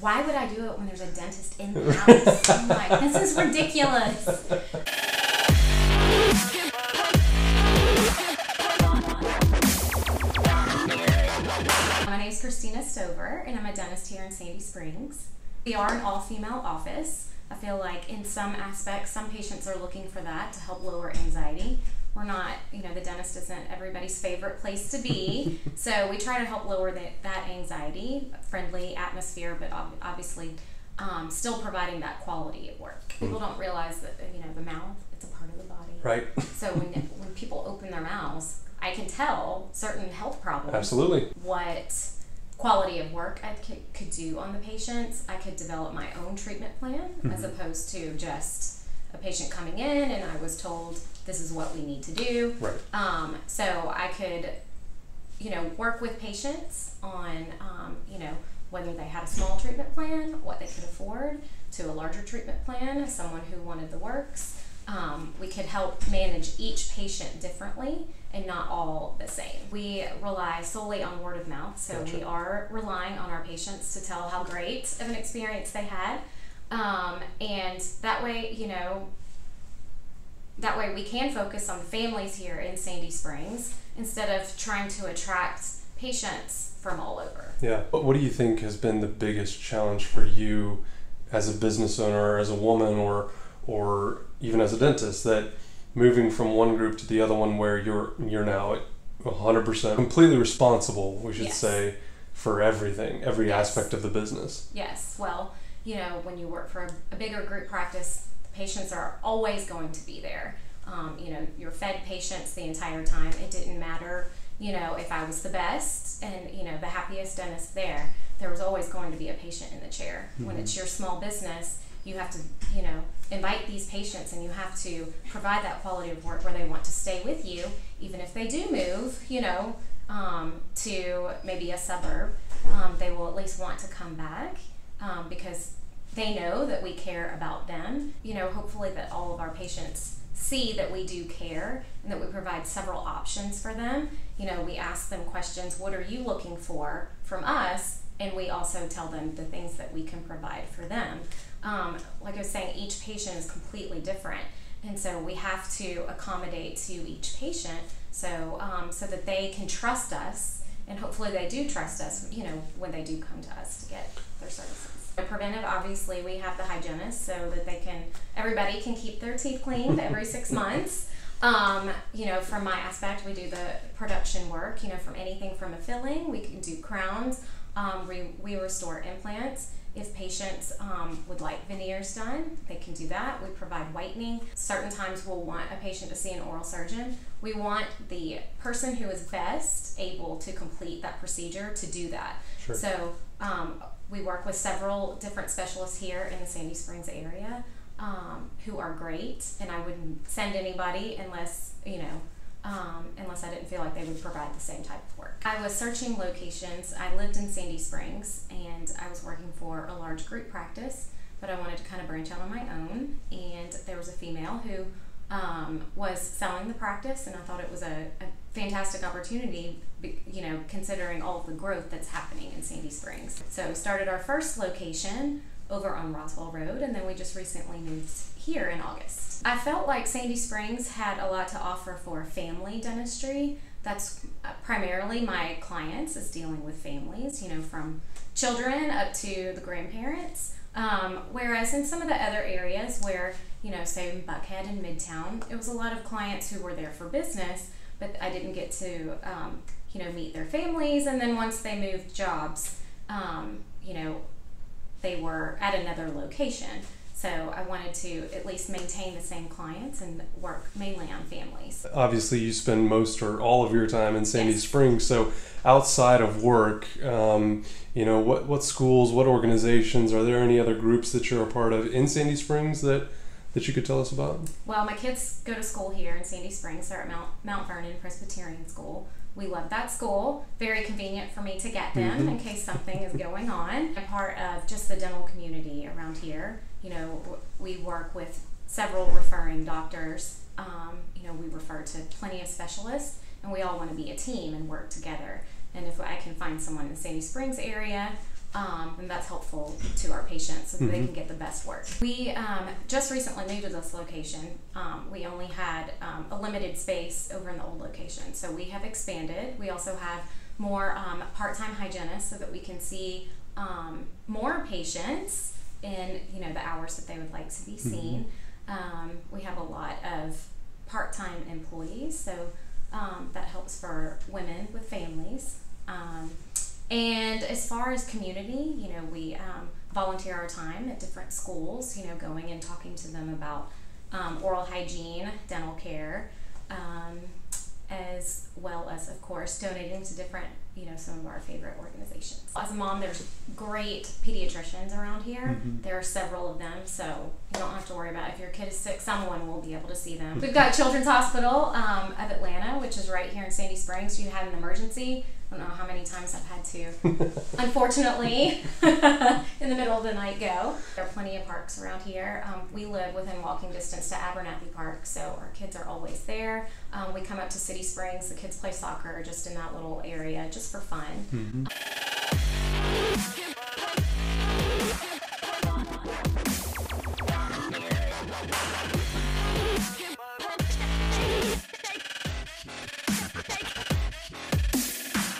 why would I do it when there's a dentist in the house? I'm like, this is ridiculous. My name is Christina Stover, and I'm a dentist here in Sandy Springs. We are an all female office. I feel like in some aspects, some patients are looking for that to help lower anxiety. We're not, you know, the dentist isn't everybody's favorite place to be. so we try to help lower the, that anxiety, friendly atmosphere, but ob- obviously um, still providing that quality at work. People don't realize that, you know, the mouth, it's a part of the body. Right. So when, when people open their mouths, I can tell certain health problems Absolutely. what quality of work I could, could do on the patients. I could develop my own treatment plan as opposed to just a patient coming in and I was told this is what we need to do. Right. Um, so I could, you know, work with patients on, um, you know, whether they had a small treatment plan, what they could afford, to a larger treatment plan, someone who wanted the works. Um, we could help manage each patient differently and not all the same. We rely solely on word of mouth, so Gotcha. we are relying on our patients to tell how great of an experience they had. Um, and that way, you know, that way we can focus on families here in Sandy Springs instead of trying to attract patients from all over. Yeah. But what do you think has been the biggest challenge for you as a business owner, or as a woman, or or even as a dentist that moving from one group to the other one where you're you're now 100% completely responsible, we should Yes. say, for everything, every Yes. aspect of the business. Yes, well, you know, when you work for a, a bigger group practice, the patients are always going to be there. Um, you know, you're fed patients the entire time. It didn't matter, you know, if I was the best and, you know, the happiest dentist there, there was always going to be a patient in the chair. When it's your small business, you have to, you know, invite these patients and you have to provide that quality of work where they want to stay with you, even if they do move, you know, um, to maybe a suburb. Um, they will at least want to come back um, because they know that we care about them. You know, hopefully that all of our patients see that we do care and that we provide several options for them. You know, we ask them questions, what are you looking for from us? And we also tell them the things that we can provide for them. Um, like I was saying, each patient is completely different. And so we have to accommodate to each patient so, um, so that they can trust us and hopefully they do trust us, you know, when they do come to us to get their services. Preventive, obviously, we have the hygienist so that they can, everybody can keep their teeth cleaned every six months. Um, you know, from my aspect, we do the production work, you know, from anything from a filling, we can do crowns, um, we, we restore implants. If patients um, would like veneers done, they can do that. We provide whitening. Certain times we'll want a patient to see an oral surgeon. We want the person who is best able to complete that procedure to do that. Sure. So um, we work with several different specialists here in the Sandy Springs area um, who are great, and I wouldn't send anybody unless you know um, unless I didn't feel like they would provide the same type of work. I was searching locations. I lived in Sandy Springs and I was working for a large group practice, but I wanted to kind of branch out on my own. And there was a female who um, was selling the practice, and I thought it was a, a fantastic opportunity, you know, considering all the growth that's happening in Sandy Springs. So started our first location over on Roswell Road, and then we just recently moved here in August. I felt like Sandy Springs had a lot to offer for family dentistry. That's uh, primarily my clients is dealing with families, you know, from children up to the grandparents. Um, whereas in some of the other areas where, you know, say in Buckhead and Midtown, it was a lot of clients who were there for business, but I didn't get to, um, you know, meet their families. And then once they moved jobs, um, you know, they were at another location. So I wanted to at least maintain the same clients and work mainly on families. Obviously, you spend most or all of your time in Sandy Yes. Springs. So, outside of work, um, you know, what what schools, what organizations, are there any other groups that you're a part of in Sandy Springs that that you could tell us about? Well, my kids go to school here in Sandy Springs. They're at Mount, Mount Vernon Presbyterian School. We love that school. Very convenient for me to get them in case something is going on. I'm part of just the dental community around here. You know, we work with several referring doctors. Um, you know, we refer to plenty of specialists, and we all want to be a team and work together. And if I can find someone in the Sandy Springs area Um, and that's helpful to our patients so that they can get the best work. We um, just recently moved to this location. Um, we only had um, a limited space over in the old location, so we have expanded. We also have more um, part-time hygienists so that we can see um, more patients in you know the hours that they would like to be seen. Um, we have a lot of part-time employees, so um, that helps for women with families. Um, and as far as community, you know, we um, volunteer our time at different schools, you know, going and talking to them about um, oral hygiene, dental care, um, as well as, of course, donating to different, you know, some of our favorite organizations. As a mom, there's great pediatricians around here. Mhm. There are several of them, so you don't have to worry about if your kid is sick, someone will be able to see them. We've got Children's Hospital um, of Atlanta, which is right here in Sandy Springs. You had an emergency. I don't know how many times I've had to, unfortunately, in the middle of the night go. There are plenty of parks around here. Um, we live within walking distance to Abernathy Park, so our kids are always there. Um, we come up to City Springs. The kids play soccer just in that little area, just for fun. Mhm.